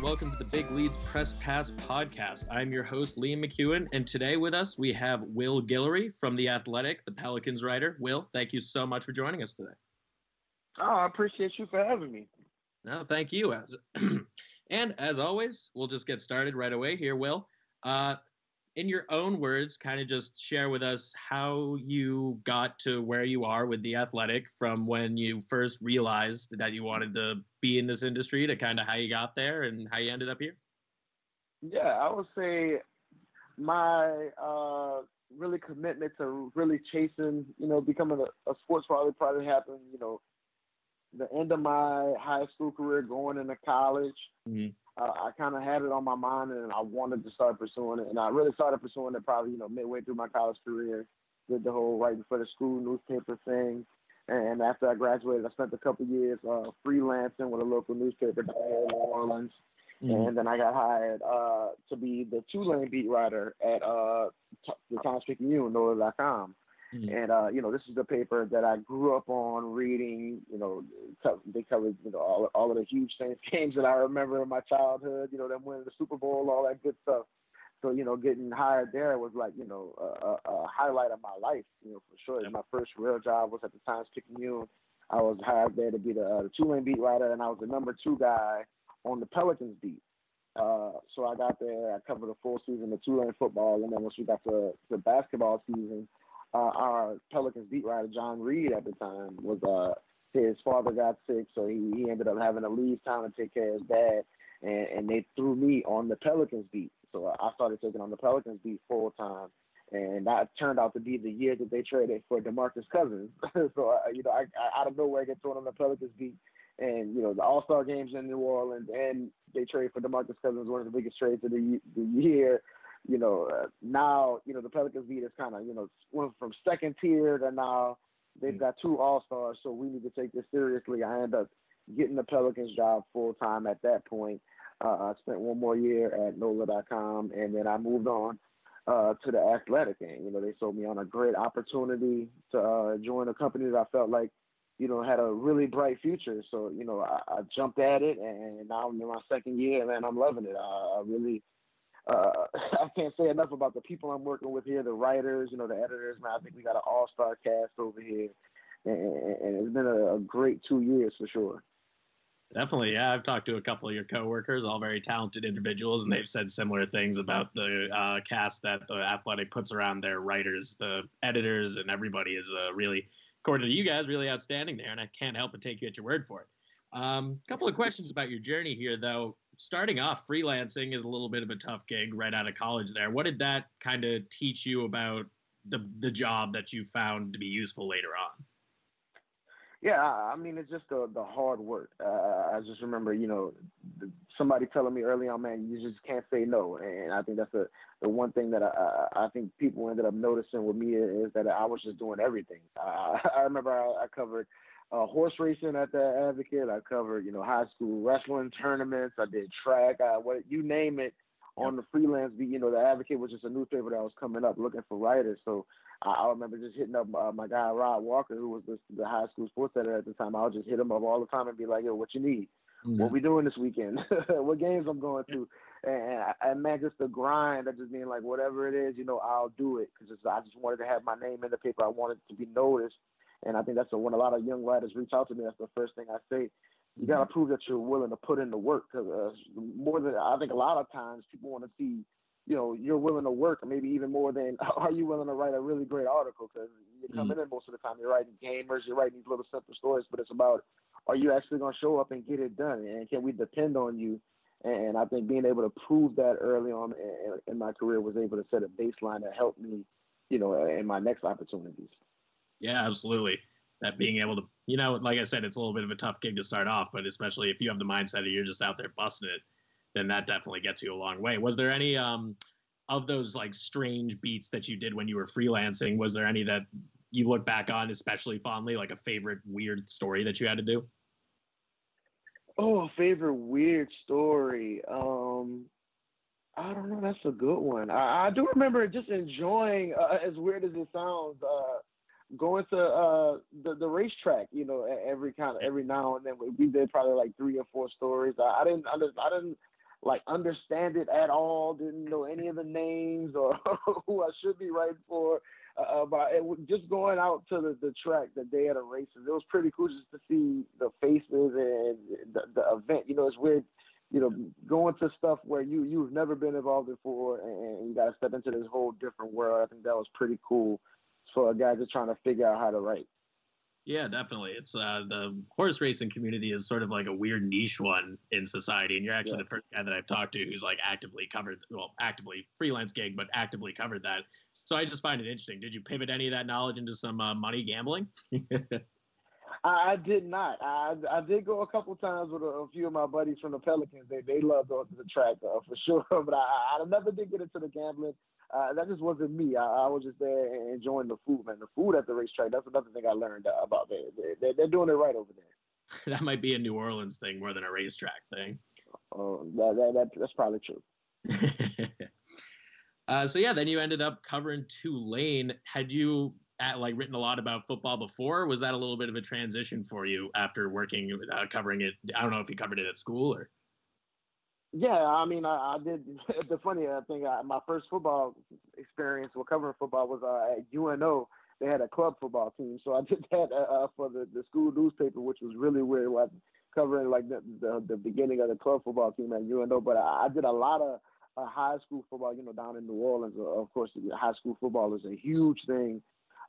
and welcome to the Big Leads Press Pass podcast. I'm your host, Liam McEwen, and today with us we have Will Guillory from The Athletic, the Pelicans writer. Will, thank you so much for joining us today. Oh, I appreciate you for having me. No, thank you. As and as always, we'll just get started right away here, Will. Uh, in your own words, kind of just share with us how you got to where you are with the athletic from when you first realized that you wanted to be in this industry to kind of how you got there and how you ended up here. Yeah, I would say my uh, really commitment to really chasing, you know, becoming a, a sports writer probably happened, you know, the end of my high school career, going into college. Mm-hmm uh, I kind of had it on my mind and I wanted to start pursuing it. And I really started pursuing it probably, you know, midway through my college career. Did the whole writing for the school newspaper thing. And after I graduated, I spent a couple years uh, freelancing with a local newspaper down here in New Orleans. Mm-hmm. And then I got hired uh, to be the Tulane beat writer at uh, the Times Picayune, NOLA.com. Mm-hmm. And uh, you know, this is the paper that I grew up on reading. You know, they covered you know all, all of the huge Saints games that I remember in my childhood. You know, them winning the Super Bowl, all that good stuff. So you know, getting hired there was like you know a, a highlight of my life. You know, for sure. My first real job was at the Times Picayune. I was hired there to be the, uh, the Tulane beat writer, and I was the number two guy on the Pelicans beat. Uh, so I got there, I covered the full season of Tulane football, and then once we got to the basketball season, uh, our Pelicans beat writer John Reid at the time was uh, his father got sick, so he, he ended up having to leave town to take care of his dad, and, and they threw me on the Pelicans beat. So I started taking on the Pelicans beat full time, and that turned out to be the year that they traded for DeMarcus Cousins. so uh, you know, I, I, out of nowhere I get thrown on the Pelicans beat, and you know the All Star games in New Orleans, and they trade for DeMarcus Cousins, one of the biggest trades of the the year you know, uh, now, you know, the Pelicans beat is kind of, you know, went from second tier to now they've got two All Stars, so we need to take this seriously. I end up getting the Pelicans job full time at that point. Uh, I spent one more year at NOLA.com, and then I moved on uh, to the Athletic. And you know, they sold me on a great opportunity to uh, join a company that I felt like, you know, had a really bright future. So you know, I, I jumped at it, and now I'm in my second year, and I'm loving it. I, I really uh, I can't say enough about the people I'm working with here, the writers, you know, the editors. Man, I think we got an all star cast over here, and, and it's been a, a, great two years for sure. Definitely, yeah. I've talked to a couple of your coworkers, all very talented individuals, and they've said similar things about the uh, cast that the Athletic puts around their writers, the editors, and everybody is uh, really, according to you guys, really outstanding there. And I can't help but take you at your word for it. A um, couple of questions about your journey here, though starting off freelancing is a little bit of a tough gig right out of college there. What did that kind of teach you about the the job that you found to be useful later on? Yeah, I mean it's just the the hard work. Uh, I just remember, you know, somebody telling me early on, man, you just can't say no, and I think that's the the one thing that I I think people ended up noticing with me is that I was just doing everything. Uh, I remember I, I covered uh, horse racing at the Advocate. I covered, you know, high school wrestling tournaments. I did track. I, what you name it on the freelance beat. You know, the Advocate was just a newspaper that was coming up looking for writers. So I, I remember just hitting up uh, my guy Rod Walker, who was the, the, high school sports editor at the time. I would just hit him up all the time and be like, "Yo, what you need? What we doing this weekend? what games I'm going to?" And, and man, just the grind I just mean like, whatever it is, you know, I'll do it because I just wanted to have my name in the paper. I wanted to be noticed and I think that's a, when a lot of young writers reach out to me. That's the first thing I say. You got to mm-hmm. prove that you're willing to put in the work. Because uh, more than I think, a lot of times people want to see, you know, you're willing to work, maybe even more than are you willing to write a really great article? Because you're coming mm-hmm. in most of the time. You're writing gamers, you're writing these little simple stories, but it's about are you actually going to show up and get it done, and can we depend on you? And I think being able to prove that early on in, in my career was able to set a baseline that helped me, you know, in my next opportunities. Yeah, absolutely. That being able to, you know, like I said, it's a little bit of a tough gig to start off, but especially if you have the mindset that you're just out there busting it, then that definitely gets you a long way. Was there any um, of those like strange beats that you did when you were freelancing? Was there any that you look back on especially fondly, like a favorite weird story that you had to do? Oh, favorite weird story. Um, I don't know. That's a good one. I, I do remember just enjoying, uh, as weird as it sounds, uh, going to uh, the the racetrack. You know, every kind of every now and then we did probably like three or four stories. I, I didn't I, I didn't like understand it at all. Didn't know any of the names or who I should be writing for. Uh, but it, just going out to the, the track the day of the races, it was pretty cool just to see the faces and the, the event. You know, it's weird. You know, going to stuff where you you've never been involved before, and you got to step into this whole different world. I think that was pretty cool for a guy just trying to figure out how to write. Yeah, definitely. It's uh, the horse racing community is sort of like a weird niche one in society, and you're actually yeah. the first guy that I've talked to who's like actively covered, well, actively freelance gig, but actively covered that. So I just find it interesting. Did you pivot any of that knowledge into some uh, money gambling? I, did not. I I did go a couple times with a, a, few of my buddies from the Pelicans. They they loved going to the track uh, for sure, but I, I never did get into the gambling uh, that just wasn't me. I, I, was just there enjoying the food, man. The food at the racetrack. That's another thing I learned about there. They, they're doing it right over there. that might be a New Orleans thing more than a racetrack thing. Uh, that, that, that, that's probably true. uh, so yeah, then you ended up covering Tulane. Had you at, like written a lot about football before? was that a little bit of a transition for you after working uh, covering it? I don't know if you covered it at school or. Yeah, I mean, I, I did. The funny thing, I, my first football experience with covering football was uh, at UNO. They had a club football team, so I did that uh, uh, for the, the school newspaper, which was really weird. Like covering like the, the, the beginning of the club football team at UNO, but I, I did a lot of uh, high school football. You know, down in New Orleans, uh, of course, high school football is a huge thing.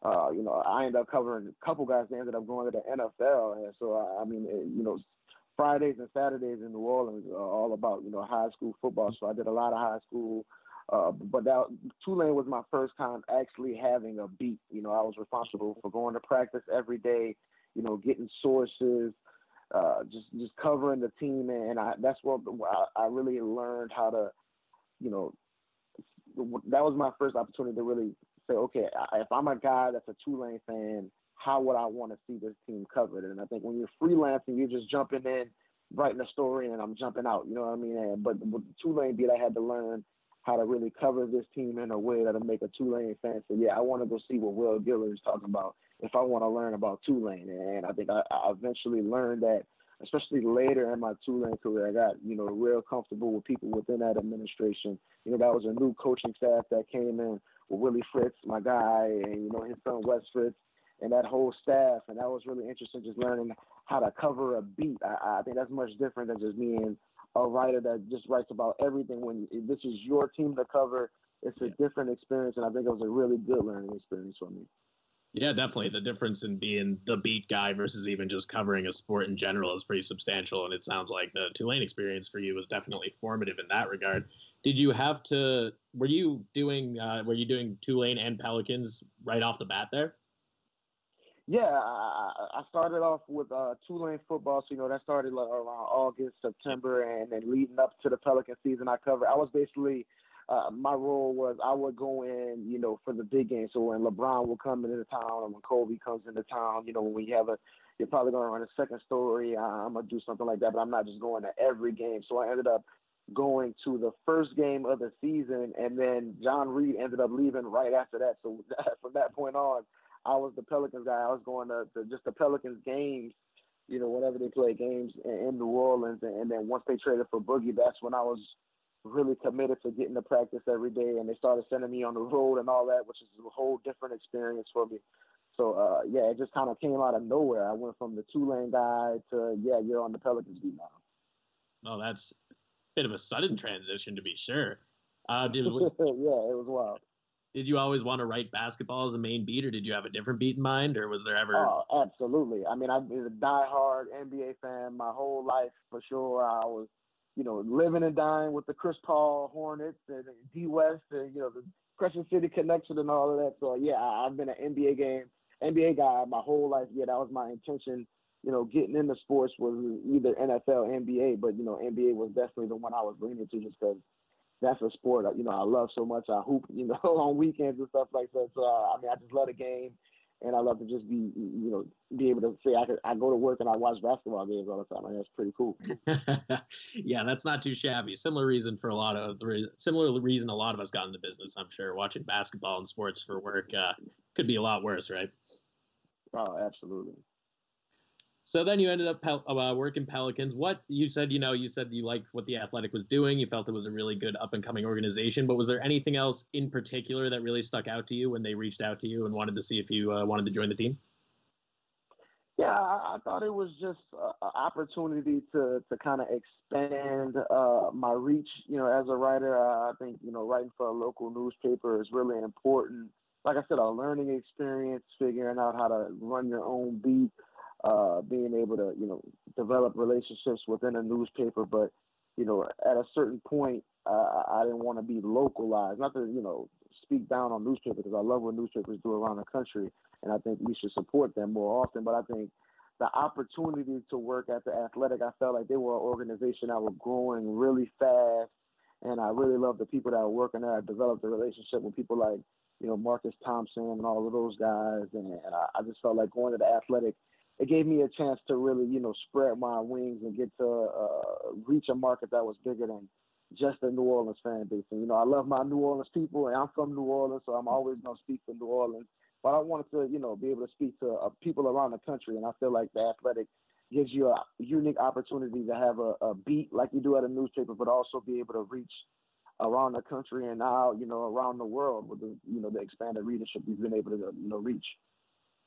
Uh, you know, I ended up covering a couple guys that ended up going to the NFL, and so I mean, it, you know, Fridays and Saturdays in New Orleans are all about you know high school football. So I did a lot of high school, uh, but that Tulane was my first time actually having a beat. You know, I was responsible for going to practice every day. You know, getting sources, uh, just just covering the team, and I that's what I, I really learned how to, you know, that was my first opportunity to really say, okay, if I'm a guy that's a Tulane fan how would I want to see this team covered? And I think when you're freelancing, you're just jumping in, writing a story, and I'm jumping out. You know what I mean? And, but with Tulane beat, I had to learn how to really cover this team in a way that'll make a Tulane fan say, yeah, I want to go see what Will Guillory is talking about if I want to learn about Tulane. And I think I, I eventually learned that, especially later in my Tulane career, I got, you know, real comfortable with people within that administration. You know, that was a new coaching staff that came in with Willie Fritz, my guy, and, you know, his son Wes Fritz and that whole staff. And that was really interesting, just learning how to cover a beat. I, I think that's much different than just being a writer that just writes about everything. When this is your team to cover, it's a different experience, and I think it was a really good learning experience for me. Yeah, definitely. The difference in being the beat guy versus even just covering a sport in general is pretty substantial. And it sounds like the Tulane experience for you was definitely formative in that regard. Did you have to? Were you doing? Uh, were you doing Tulane and Pelicans right off the bat there? Yeah, I, I started off with uh, Tulane football. So you know that started like around August, September, and then leading up to the Pelican season, I covered. I was basically uh, my role was I would go in, you know, for the big game. So when LeBron will come into town, and when Kobe comes into town, you know, when we have a, you're probably going to run a second story. I'm gonna do something like that, but I'm not just going to every game. So I ended up going to the first game of the season, and then John Reid ended up leaving right after that. So from that point on, I was the Pelicans guy. I was going to, to just the Pelicans games, you know, whenever they play games in, New Orleans. And, then once they traded for Boogie, that's when I was really committed to getting to practice every day. And they started sending me on the road and all that, which is a whole different experience for me. So uh, yeah, it just kind of came out of nowhere. I went from the Tulane guy to yeah, you're on the Pelicans beat now. Oh, that's a bit of a sudden transition to be sure. Uh, did, yeah, it was wild did you always want to write basketball as a main beat, or did you have a different beat in mind, or was there ever? Oh, absolutely. I mean, I've been a die-hard NBA fan my whole life for sure. I was, you know, living and dying with the Chris Paul Hornets and D West and you know the Crescent City connection and all of that. So yeah, I've been an NBA game, NBA guy my whole life. Yeah, that was my intention. You know, getting into sports was either NFL, NBA, but you know, NBA was definitely the one I was leaning to just because that's a sport you know I love so much. I hoop you know on weekends and stuff like that. So uh, I mean I just love the game, and I love to just be you know be able to say I could I go to work and I watch basketball games all the time. Mean, that's pretty cool. yeah, that's not too shabby. Similar reason for a lot of the similar reason a lot of us got in the business. I'm sure watching basketball and sports for work uh, could be a lot worse, right? Oh, absolutely. So then you ended up pel- uh, working Pelicans. What you said, you know, you said you liked what the Athletic was doing. You felt it was a really good up and coming organization. But was there anything else in particular that really stuck out to you when they reached out to you and wanted to see if you uh, wanted to join the team? Yeah, I, I thought it was just an opportunity to to kind of expand uh, my reach. You know, as a writer, I think you know writing for a local newspaper is really important. Like I said, a learning experience, figuring out how to run your own beat uh, being able to, you know, develop relationships within a newspaper. But, you know, at a certain point, uh, I didn't want to be localized. Not to, you know, speak down on newspapers because I love what newspapers do around the country, and I think we should support them more often. But I think the opportunity to work at the Athletic, I felt like they were an organization that was growing really fast, and I really loved the people that were working there. I developed a relationship with people like, you know, Marcus Thompson and all of those guys, and, and I, I just felt like going to the Athletic it gave me a chance to really, you know, spread my wings and get to uh, reach a market that was bigger than just the New Orleans fan base. And you know, I love my New Orleans people, and I'm from New Orleans, so I'm always gonna speak for New Orleans. But I wanted to, you know, be able to speak to uh, people around the country, and I feel like the Athletic gives you a unique opportunity to have a, a beat like you do at a newspaper, but also be able to reach around the country and now, you know, around the world with the, you know, the expanded readership we've been able to, you know, reach.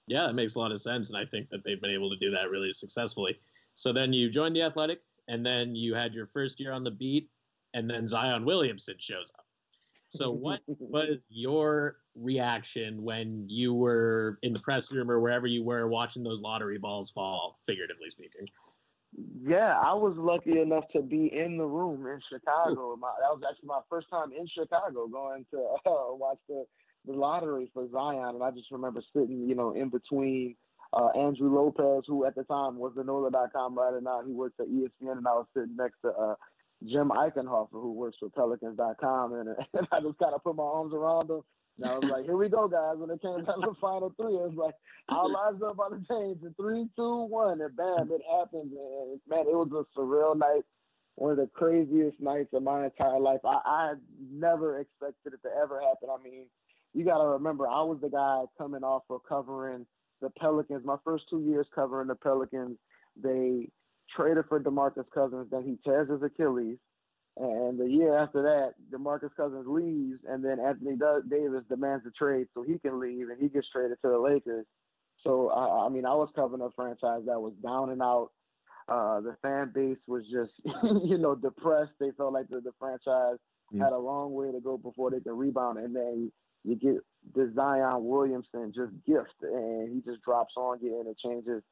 Yeah, it makes a lot of sense, and I think that they've been able to do that really successfully. So then you joined the Athletic, and then you had your first year on the beat, and then Zion Williamson shows up. So what was your reaction when you were in the press room or wherever you were watching those lottery balls fall, figuratively speaking? Yeah, I was lucky enough to be in the room in Chicago. My, that was actually my first time in Chicago going to uh, watch the the lottery for Zion, and I just remember sitting, you know, in between uh, Andrew Lopez, who at the time was the NOLA.com writer. Now he works at ESPN, and I was sitting next to uh, Jim Eichenhofer, who works for Pelicans.com, and, and I just kind of put my arms around him. And I was like, here we go, guys. When it came down to the final three, it was like, our lives are about to change in three, two, one. And bam, it happened. And man, it was a surreal night. One of the craziest nights of my entire life. I, I never expected it to ever happen. I mean, you got to remember, I was the guy coming off of covering the Pelicans. My first two years covering the Pelicans, they traded for DeMarcus Cousins. Then he tears his Achilles. And the year after that, DeMarcus Cousins leaves, and then Anthony Davis demands a trade so he can leave, and he gets traded to the Lakers. So, I, I mean, I was covering a franchise that was down and out. Uh, the fan base was just, you know, depressed. They felt like the, the franchise mm. had a long way to go before they could rebound. And then you get the Zion Williamson just gift, and he just drops on you, and it changes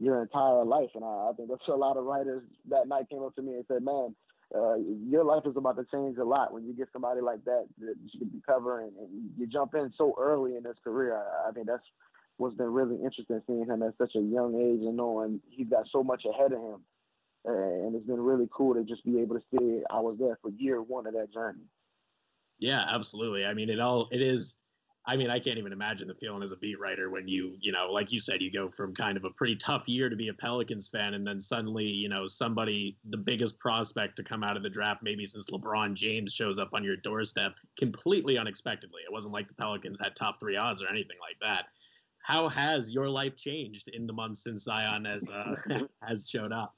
your entire life. And I, I think that's a lot of writers that night came up to me and said, "Man, uh, your life is about to change a lot when you get somebody like that that you can be covering, and you jump in so early in his career. I, I think that's what's been really interesting seeing him at such a young age and knowing he's got so much ahead of him. And it's been really cool to just be able to see I was there for year one of that journey. Yeah, absolutely. I mean, it all it is. I mean, I can't even imagine the feeling as a beat writer when you, you know, like you said, you go from kind of a pretty tough year to be a Pelicans fan, and then suddenly, you know, somebody, the biggest prospect to come out of the draft, maybe since LeBron James, shows up on your doorstep completely unexpectedly. It wasn't like the Pelicans had top three odds or anything like that. How has your life changed in the months since Zion has uh, has showed up?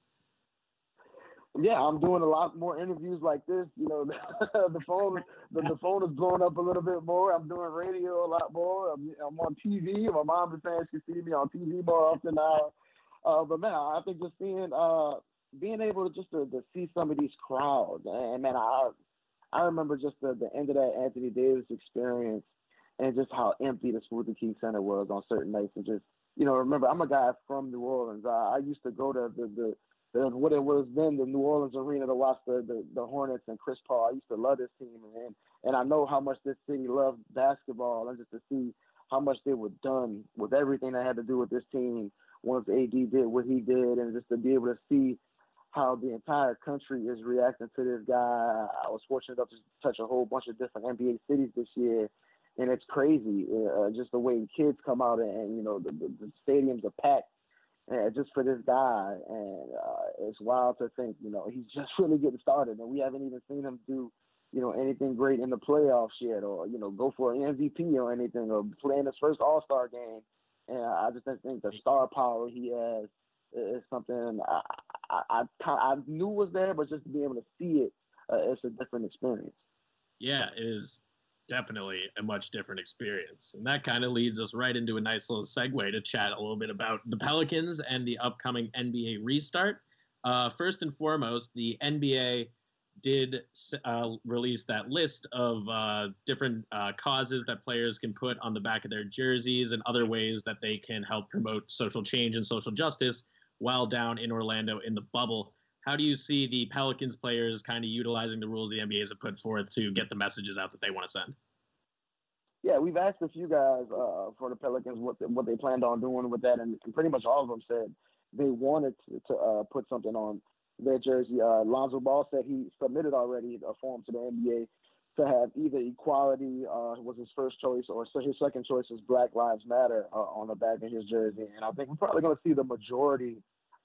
Yeah, I'm doing a lot more interviews like this. You know, the phone the, the phone is blowing up a little bit more. I'm doing radio a lot more. I'm, I'm on TV. My mom and fans can see me on TV more often now. Uh, but man, I think just being uh, being able to just to, to see some of these crowds, and man, I I remember just the, the end of that Anthony Davis experience, and just how empty the Smoothie King Center was on certain nights, and just you know, remember I'm a guy from New Orleans. I, I used to go to the, the what it was then the New Orleans arena to watch the, the, the Hornets and Chris Paul. I used to love this team, and and I know how much this city loved basketball, and just to see how much they were done with everything that had to do with this team once AD did what he did, and just to be able to see how the entire country is reacting to this guy. I was fortunate enough to touch a whole bunch of different NBA cities this year, and it's crazy uh, just the way kids come out and, and you know the, the, the stadiums are packed and just for this guy. And uh, it's wild to think, you know, he's just really getting started, and we haven't even seen him do, you know, anything great in the playoffs yet, or you know, go for an MVP or anything, or play in his first All Star game. And I just think the star power he has is something I, I, I, I knew was there, but just to be able to see it, uh, it's a different experience. Yeah, it is definitely a much different experience. And that kind of leads us right into a nice little segue to chat a little bit about the Pelicans and the upcoming NBA restart. Uh, first and foremost, the NBA did uh, release that list of uh, different uh, causes that players can put on the back of their jerseys and other ways that they can help promote social change and social justice while down in Orlando in the bubble. How do you see the Pelicans players kind of utilizing the rules the NBA has put forth to get the messages out that they want to send? Yeah, we've asked a few guys uh, for the Pelicans what the, what they planned on doing with that, and pretty much all of them said they wanted to, to uh, put something on their jersey. Uh, Lonzo Ball said he submitted already a form to the NBA to have either equality uh, was his first choice or so his second choice was Black Lives Matter uh, on the back of his jersey. And I think we're probably going to see the majority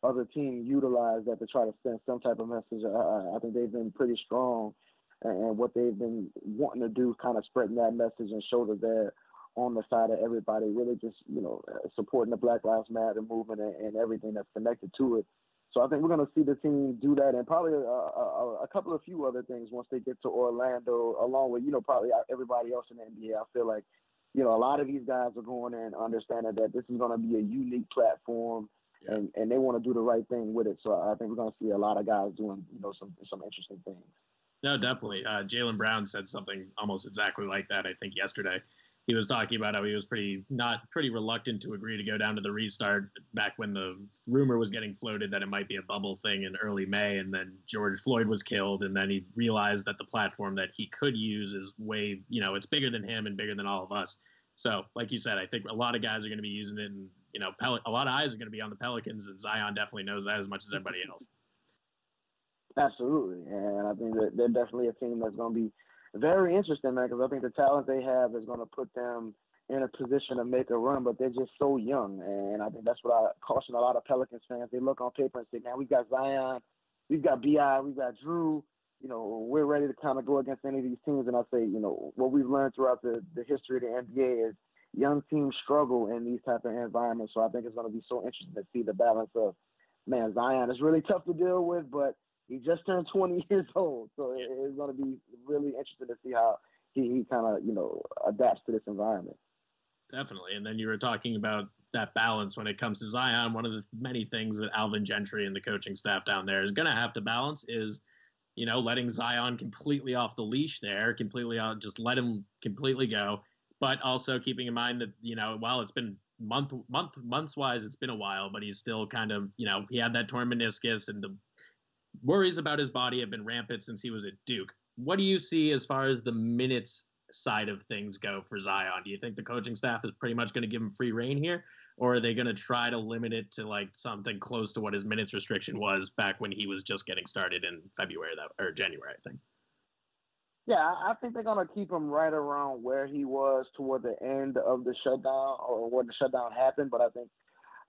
of the team utilize that to try to send some type of message. Uh, I think they've been pretty strong and what they've been wanting to do, kind of spreading that message and show that they're on the side of everybody, really just you know supporting the Black Lives Matter movement and, and everything that's connected to it. So I think we're going to see the team do that, and probably a, a, a, couple of few other things once they get to Orlando, along with you know probably everybody else in the NBA. I feel like you know a lot of these guys are going in understanding that this is going to be a unique platform, and and they want to do the right thing with it. So I think we're going to see a lot of guys doing you know some some interesting things. No, definitely. Uh, Jaylen Brown said something almost exactly like that. I think yesterday he was talking about how he was pretty not pretty reluctant to agree to go down to the restart back when the rumor was getting floated that it might be a bubble thing in early May, and then George Floyd was killed, and then he realized that the platform that he could use is way you know it's bigger than him and bigger than all of us. So, like you said, I think a lot of guys are going to be using it, and you know, Pel- a lot of eyes are going to be on the Pelicans, and Zion definitely knows that as much as everybody else. Absolutely, and I think that they're definitely a team that's going to be very interesting, man. Because I think the talent they have is going to put them in a position to make a run, but they're just so young, and I think that's what I caution a lot of Pelicans fans. They look on paper and say, "Man, we got Zion, we've got Bi, we've got Jrue." You know, we're ready to kind of go against any of these teams." And I say, you know, what we've learned throughout the, the history of the NBA is young teams struggle in these type of environments. So I think it's going to be so interesting to see the balance of, man, Zion It's really tough to deal with, but he just turned 20 years old, so it's going to be really interesting to see how he, he kind of you know adapts to this environment. Definitely, and then you were talking about that balance when it comes to Zion. One of the many things that Alvin Gentry and the coaching staff down there is going to have to balance is, you know, letting Zion completely off the leash there, completely out, just let him completely go, but also keeping in mind that you know while it's been month month months wise it's been a while but he's still kind of you know he had that torn meniscus and the worries about his body have been rampant since he was at Duke. What do you see as far as the minutes side of things go for Zion? Do you think the coaching staff is pretty much going to give him free reign here, or are they going to try to limit it to like something close to what his minutes restriction was back when he was just getting started in February that or January, I think? Yeah, I think they're gonna keep him right around where he was toward the end of the shutdown or when the shutdown happened. But I think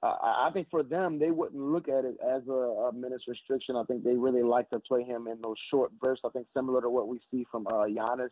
uh, I think for them, they wouldn't look at it as a, a minutes restriction. I think they really like to play him in those short bursts. I think similar to what we see from uh, Giannis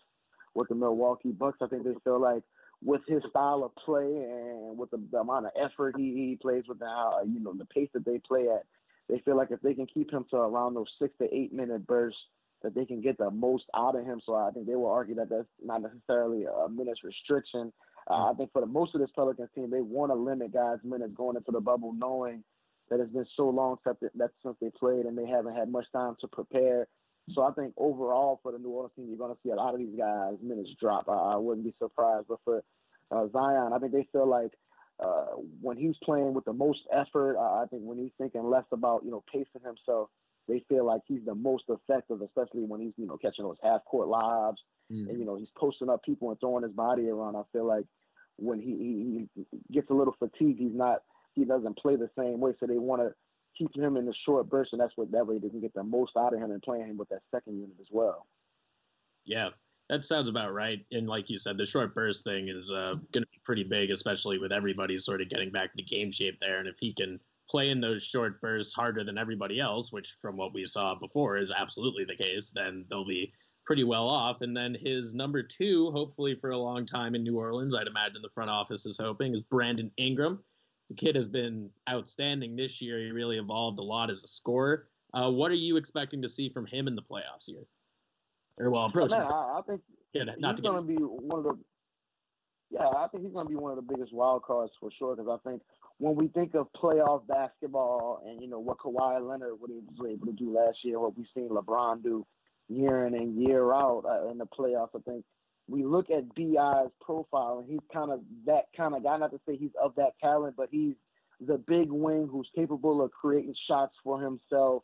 with the Milwaukee Bucks. I think they feel like with his style of play and with the, the amount of effort he, he plays with, how, you know the pace that they play at, they feel like if they can keep him to around those six to eight minute bursts, that they can get the most out of him. So I think they will argue that that's not necessarily a minutes restriction. Uh, I think for the most of this Pelicans team, they want to limit guys' minutes going into the bubble, knowing that it's been so long since they played and they haven't had much time to prepare. So I think overall for the New Orleans team, you're going to see a lot of these guys' minutes drop. I, I wouldn't be surprised. But for uh, Zion, I think they feel like uh, when he's playing with the most effort, uh, I think when he's thinking less about you know pacing himself, they feel like he's the most effective, especially when he's you know catching those half court lobs mm. and you know he's posting up people and throwing his body around. I feel like when he, he, he gets a little fatigued, he's not he doesn't play the same way. So they want to keep him in the short burst, and that's what that way they can get the most out of him and playing him with that second unit as well. Yeah, that sounds about right. And like you said, the short burst thing is uh, going to be pretty big, especially with everybody sort of getting back to game shape there. And if he can play in those short bursts harder than everybody else, which from what we saw before is absolutely the case, then they'll be pretty well off. And then his number two, hopefully for a long time in New Orleans, I'd imagine the front office is hoping, is Brandon Ingram. the kid has been outstanding this year. He really evolved a lot as a scorer. Uh, what are you expecting to see from him in the playoffs here? Or well, approaching. I, I think yeah, not he's going to be one of the. Yeah, I think he's going to be one of the biggest wild cards for sure. Because I think when we think of playoff basketball and you know what Kawhi Leonard what he was able to do last year, what we've seen LeBron do year in and year out uh, in the playoffs, I think we look at Bi's profile and he's kind of that kind of guy. Not to say he's of that talent, but he's the big wing who's capable of creating shots for himself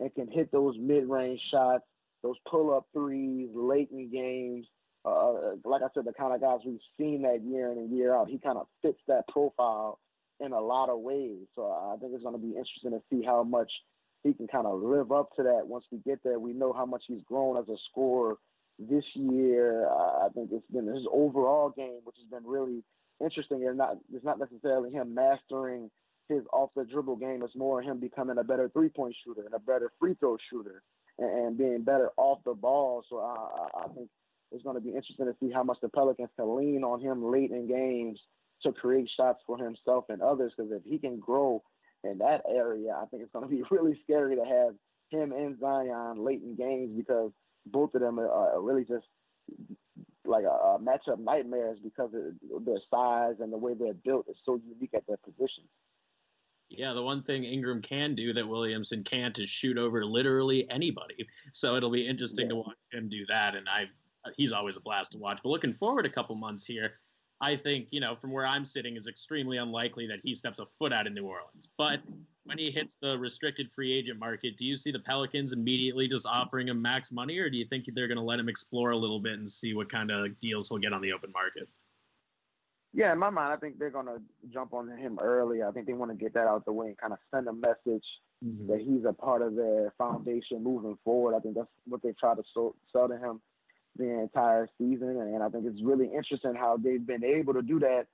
and can hit those mid-range shots, those pull-up threes late in games. Uh, like I said, the kind of guys we've seen that year in and year out. He kind of fits that profile in a lot of ways. So I think it's going to be interesting to see how much he can kind of live up to that once we get there. We know how much he's grown as a scorer this year. I think it's been his overall game, which has been really interesting. And not it's not necessarily him mastering his off the dribble game. It's more him becoming a better three point shooter and a better free throw shooter and, and being better off the ball. So I, I think it's going to be interesting to see how much the Pelicans can lean on him late in games to create shots for himself and others. Because if he can grow in that area, I think it's going to be really scary to have him and Zion late in games because both of them are, really just like a, a matchup nightmares because of their size and the way they're built is so unique at their positions. Yeah, the one thing Ingram can do that Williamson can't is shoot over literally anybody. So it'll be interesting yeah. to watch him do that. And I, he's always a blast to watch. But looking forward a couple months here, I think, you know, from where I'm sitting, is extremely unlikely that he steps a foot out of New Orleans. But when he hits the restricted free agent market, do you see the Pelicans immediately just offering him max money, or do you think they're going to let him explore a little bit and see what kind of deals he'll get on the open market? Yeah, in my mind, I think they're going to jump on him early. I think they want to get that out the way and kind of send a message mm-hmm. that he's a part of their foundation moving forward. I think that's what they try to sell to him the entire season. And I think it's really interesting how they've been able to do that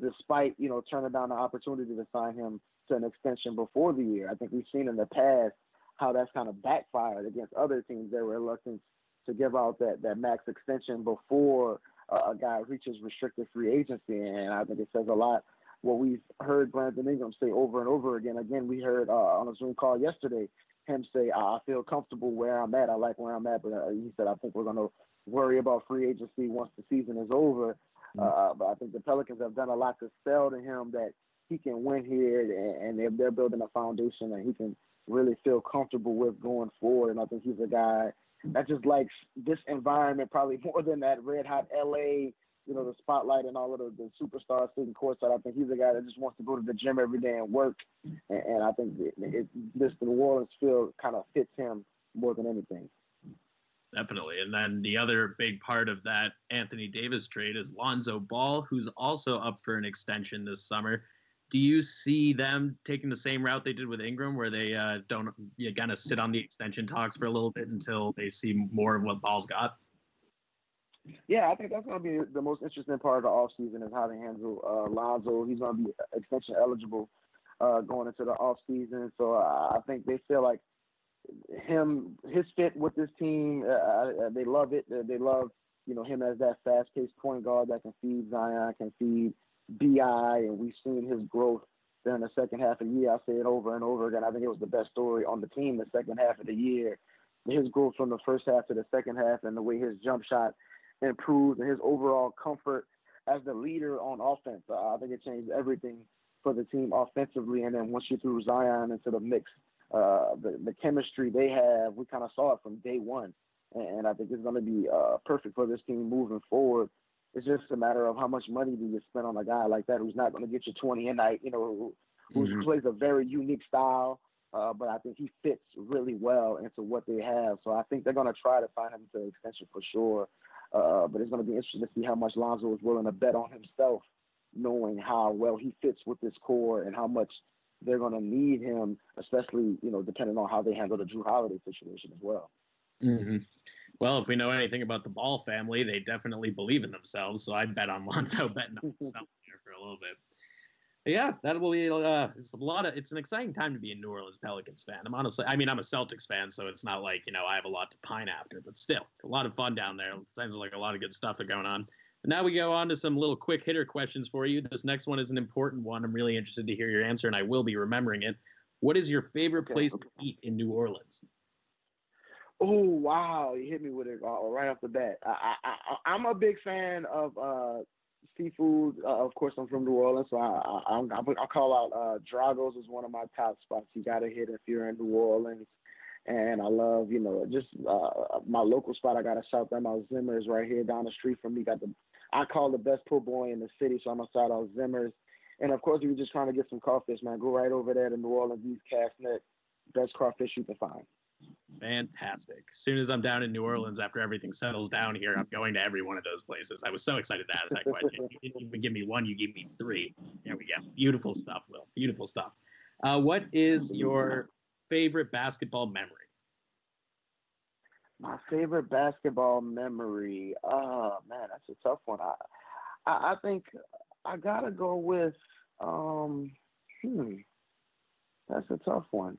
despite, you know, turning down the opportunity to sign him to an extension before the year. I think we've seen in the past how that's kind of backfired against other teams that were reluctant to give out that, that max extension before uh, a guy reaches restricted free agency. And I think it says a lot what we've heard Brandon Ingram say over and over again. Again, we heard uh, on a Zoom call yesterday him say, I feel comfortable where I'm at. I like where I'm at. But uh, he said, I think we're going to worry about free agency once the season is over. Mm-hmm. Uh, but I think the Pelicans have done a lot to sell to him that he can win here, and, they're, they're building a foundation that he can really feel comfortable with going forward. And I think he's a guy that just likes this environment probably more than that red hot LA, you know, the spotlight and all of the, the superstars sitting courtside. I think he's a guy that just wants to go to the gym every day and work. And, and I think it, it, this the New Orleans feel kind of fits him more than anything. Definitely. And then the other big part of that Anthony Davis trade is Lonzo Ball, who's also up for an extension this summer. Do you see them taking the same route they did with Ingram, where they uh, don't you kind of sit on the extension talks for a little bit until they see more of what Ball's got? Yeah, I think that's going to be the most interesting part of the offseason is how they handle uh, Lonzo. He's going to be extension eligible uh, going into the offseason. So uh, I think they feel like him his fit with this team. Uh, uh they love it. They love you know him as that fast paced point guard that can feed Zion, can feed Bi, and we've seen his growth during the second half of the year. I say it over and over again. I think it was the best story on the team the second half of the year. His growth from the first half to the second half, and the way his jump shot improved, and his overall comfort as the leader on offense. Uh, I think it changed everything for the team offensively. And then once you threw Zion into the mix, uh, the, the chemistry they have, we kind of saw it from day one. And, and I think it's going to be uh, perfect for this team moving forward. It's just a matter of how much money do you spend on a guy like that who's not going to get you 20 a night, you know, who mm-hmm. plays a very unique style. Uh, but I think he fits really well into what they have. So I think they're going to try to find him to extension for sure. Uh, but it's going to be interesting to see how much Lonzo is willing to bet on himself, knowing how well he fits with this core and how much they're going to need him, especially you know depending on how they handle the Jrue Holiday situation as well. Mm-hmm. Well, if we know anything about the Ball family, they definitely believe in themselves. So I bet on Lonzo betting on himself here for a little bit. Yeah, that will be. Uh, it's a lot of. It's an exciting time to be a New Orleans Pelicans fan. I'm honestly. I mean, I'm a Celtics fan, so it's not like you know I have a lot to pine after. But still, it's a lot of fun down there. It sounds like a lot of good stuff are going on. Now we go on to some little quick hitter questions for you. This next one is an important one. I'm really interested to hear your answer, and I will be remembering it. What is your favorite place okay. to eat in New Orleans? Oh wow, you hit me with it uh, right off the bat. I, I, I am a big fan of uh, seafood. Uh, of course, I'm from New Orleans, so I I, I, I call out uh, Drago's is one of my top spots. You got to hit if you're in New Orleans. And I love, you know, just uh, my local spot. I got to shout them out. Zimmer's right here down the street from me. Got the, I call the best po' boy in the city, so I'm gonna shout out Zimmer's. And of course, if you're just trying to get some crawfish, man, go right over there to New Orleans East Castnet. Best crawfish you can find. Fantastic. As soon as I'm down in New Orleans after everything settles down here, I'm going to every one of those places. I was so excited to ask that question. You didn't even give me one, you gave me three. There we go. Beautiful stuff, Will. Beautiful stuff. Uh, what is your favorite basketball memory? My favorite basketball memory. Oh man, that's a tough one. I I, I think I gotta go with um hmm. That's a tough one.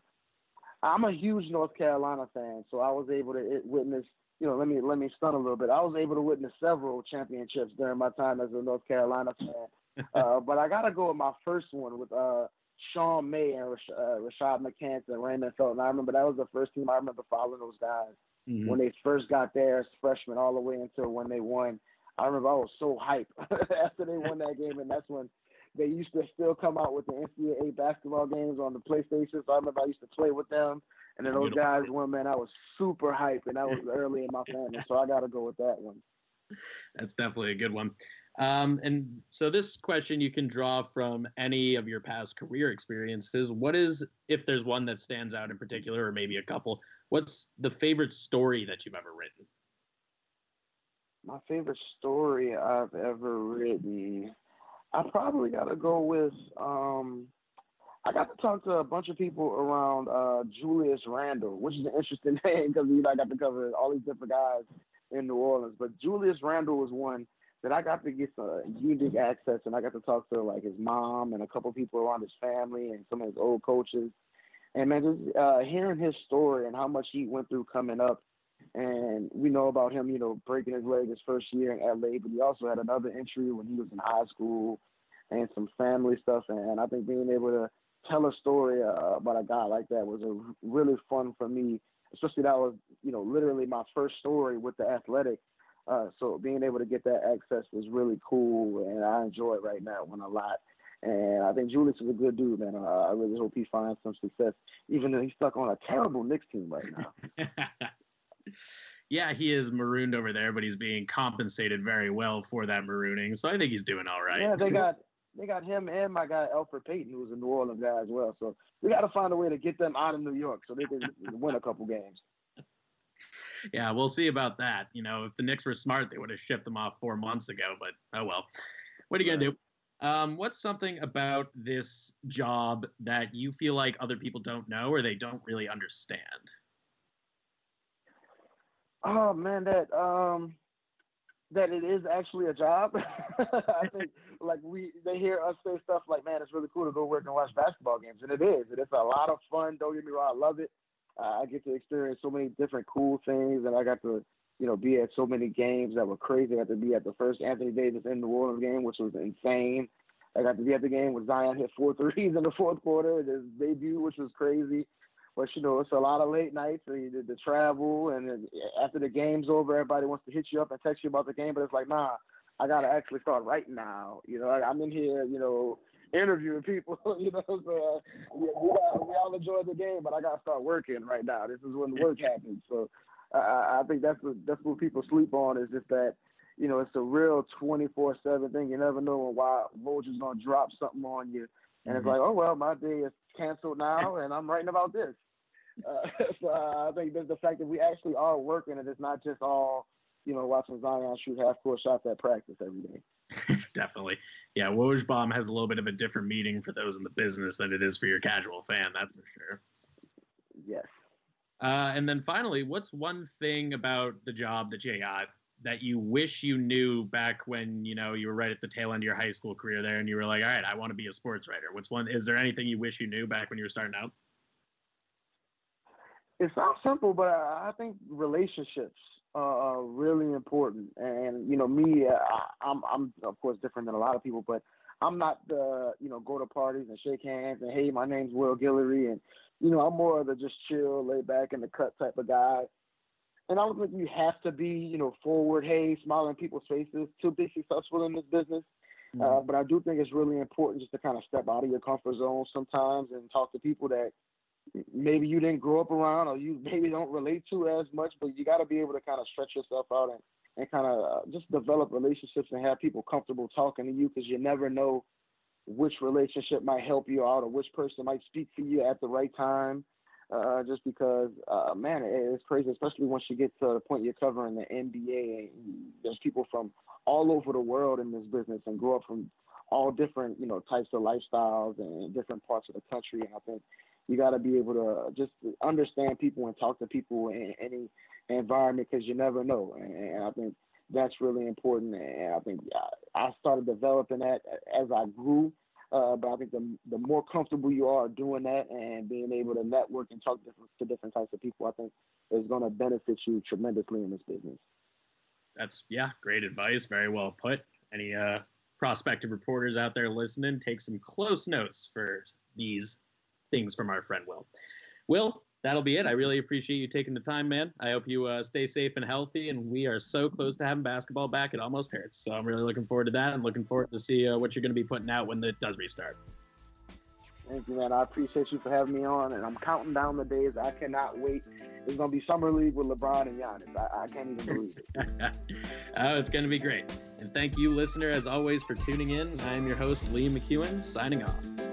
I'm a huge North Carolina fan, so I was able to witness. You know, let me let me stun a little bit. I was able to witness several championships during my time as a North Carolina fan. uh, but I gotta go with my first one with uh, Sean May and Rash- uh, Rashad McCants and Raymond Felton. I remember that was the first team I remember following those guys mm-hmm. when they first got there as freshmen, all the way until when they won. I remember I was so hyped after they won that game, and that's when they used to still come out with the NCAA basketball games on the PlayStation. So I remember I used to play with them. And then those guys won, man, I was super hyped, and that was early in my family. So I got to go with that one. That's definitely a good one. Um, and so this question you can draw from any of your past career experiences. What is, if there's one that stands out in particular, or maybe a couple, what's the favorite story that you've ever written? My favorite story I've ever written. I probably got to go with. Um, I got to talk to a bunch of people around uh, Julius Randle, which is an interesting name because you know I got to cover all these different guys in New Orleans. But Julius Randle was one that I got to get some unique access, and I got to talk to like his mom and a couple people around his family and some of his old coaches. And man, just uh, hearing his story and how much he went through coming up and we know about him, you know, breaking his leg his first year in LA, but he also had another injury when he was in high school and some family stuff. And I think being able to tell a story uh, about a guy like that was a really fun for me, especially that was, you know, literally my first story with the athletic. Uh, so being able to get that access was really cool, and I enjoy it right now one a lot. And I think Julius is a good dude, man. Uh, I really hope he finds some success, even though he's stuck on a terrible Knicks team right now. yeah, he is marooned over there, but he's being compensated very well for that marooning. So I think he's doing all right. Yeah, they got they got him and my guy Elfrid Payton, who's a New Orleans guy as well. So we got to find a way to get them out of New York so they can win a couple games. Yeah, we'll see about that. You know, if the Knicks were smart, they would have shipped them off four months ago. But oh well. What are you gonna do? Um, what's something about this job that you feel like other people don't know or they don't really understand? Oh man, that um that it is actually a job. I think like we they hear us say stuff like, "Man, it's really cool to go work and watch basketball games," and it is. It's a lot of fun. Don't get me wrong, I love it. I get to experience so many different cool things, and I got to you know be at so many games that were crazy. I got to be at the first Anthony Davis in New Orleans game, which was insane. I got to be at the game with Zion hit four threes in the fourth quarter, his debut, which was crazy. But you know, it's a lot of late nights, and the, the travel, and after the game's over, everybody wants to hit you up and text you about the game, but it's like, nah, I gotta actually start right now. You know, I, am in here, you know, interviewing people. You know, so uh, we, we, all, we all enjoy the game, but I gotta start working right now. This is when the work happens. So I, I think that's what that's what people sleep on is just that. You know, it's a real 24/7 thing. You never know when Woj is gonna drop something on you, and mm-hmm. it's like, oh well, my day is canceled now, and I'm writing about this. Uh, so uh, I think the, the fact that we actually are working and it's not just all, you know, watching Zion shoot half court shots at practice every day. Definitely. Yeah, Woj Bomb has a little bit of a different meaning for those in the business than it is for your casual fan, that's for sure. Yes. Uh, and then finally, what's one thing about the job that you got that you wish you knew back when you know you were right at the tail end of your high school career there, and you were like, all right, I want to be a sports writer. What's one? Is there anything you wish you knew back when you were starting out? It sounds simple, but I think relationships are really important. And you know, me, I, I'm I'm of course different than a lot of people, but I'm not the you know go to parties and shake hands and hey, my name's Will Guillory, and you know I'm more of the just chill, lay back in the cut type of guy. And I don't think you have to be you know forward, hey, smiling people's faces to be successful in this business. Mm-hmm. Uh, but I do think it's really important just to kind of step out of your comfort zone sometimes and talk to people that maybe you didn't grow up around or you maybe don't relate to as much, but you got to be able to kind of stretch yourself out and and kind of uh, just develop relationships and have people comfortable talking to you because you never know which relationship might help you out or which person might speak for you at the right time. Uh, just because, uh, man, it's crazy, especially once you get to the point you're covering the NBA. And there's people from all over the world in this business and grow up from all different, you know, types of lifestyles and different parts of the country. And I think you got to be able to just understand people and talk to people in any environment because you never know. And, I think that's really important. And I think I started developing that as I grew. Uh, but I think the, the more comfortable you are doing that and being able to network and talk to different types of people, I think is going to benefit you tremendously in this business. That's yeah, great advice. Very well put. Any uh, prospective reporters out there listening, take some close notes for these things from our friend Will. Will, that'll be it. I really appreciate you taking the time, man. I hope you uh, stay safe and healthy. And we are so close to having basketball back; it almost hurts. So I'm really looking forward to that, and looking forward to see uh, what you're going to be putting out when it does restart. Thank you, man. I appreciate you for having me on, and I'm counting down the days. I cannot wait. It's going to be summer league with LeBron and Giannis. I, I can't even believe it. oh, it's going to be great. And thank you, listener, as always, for tuning in. I am your host, Lee McEwen, signing off.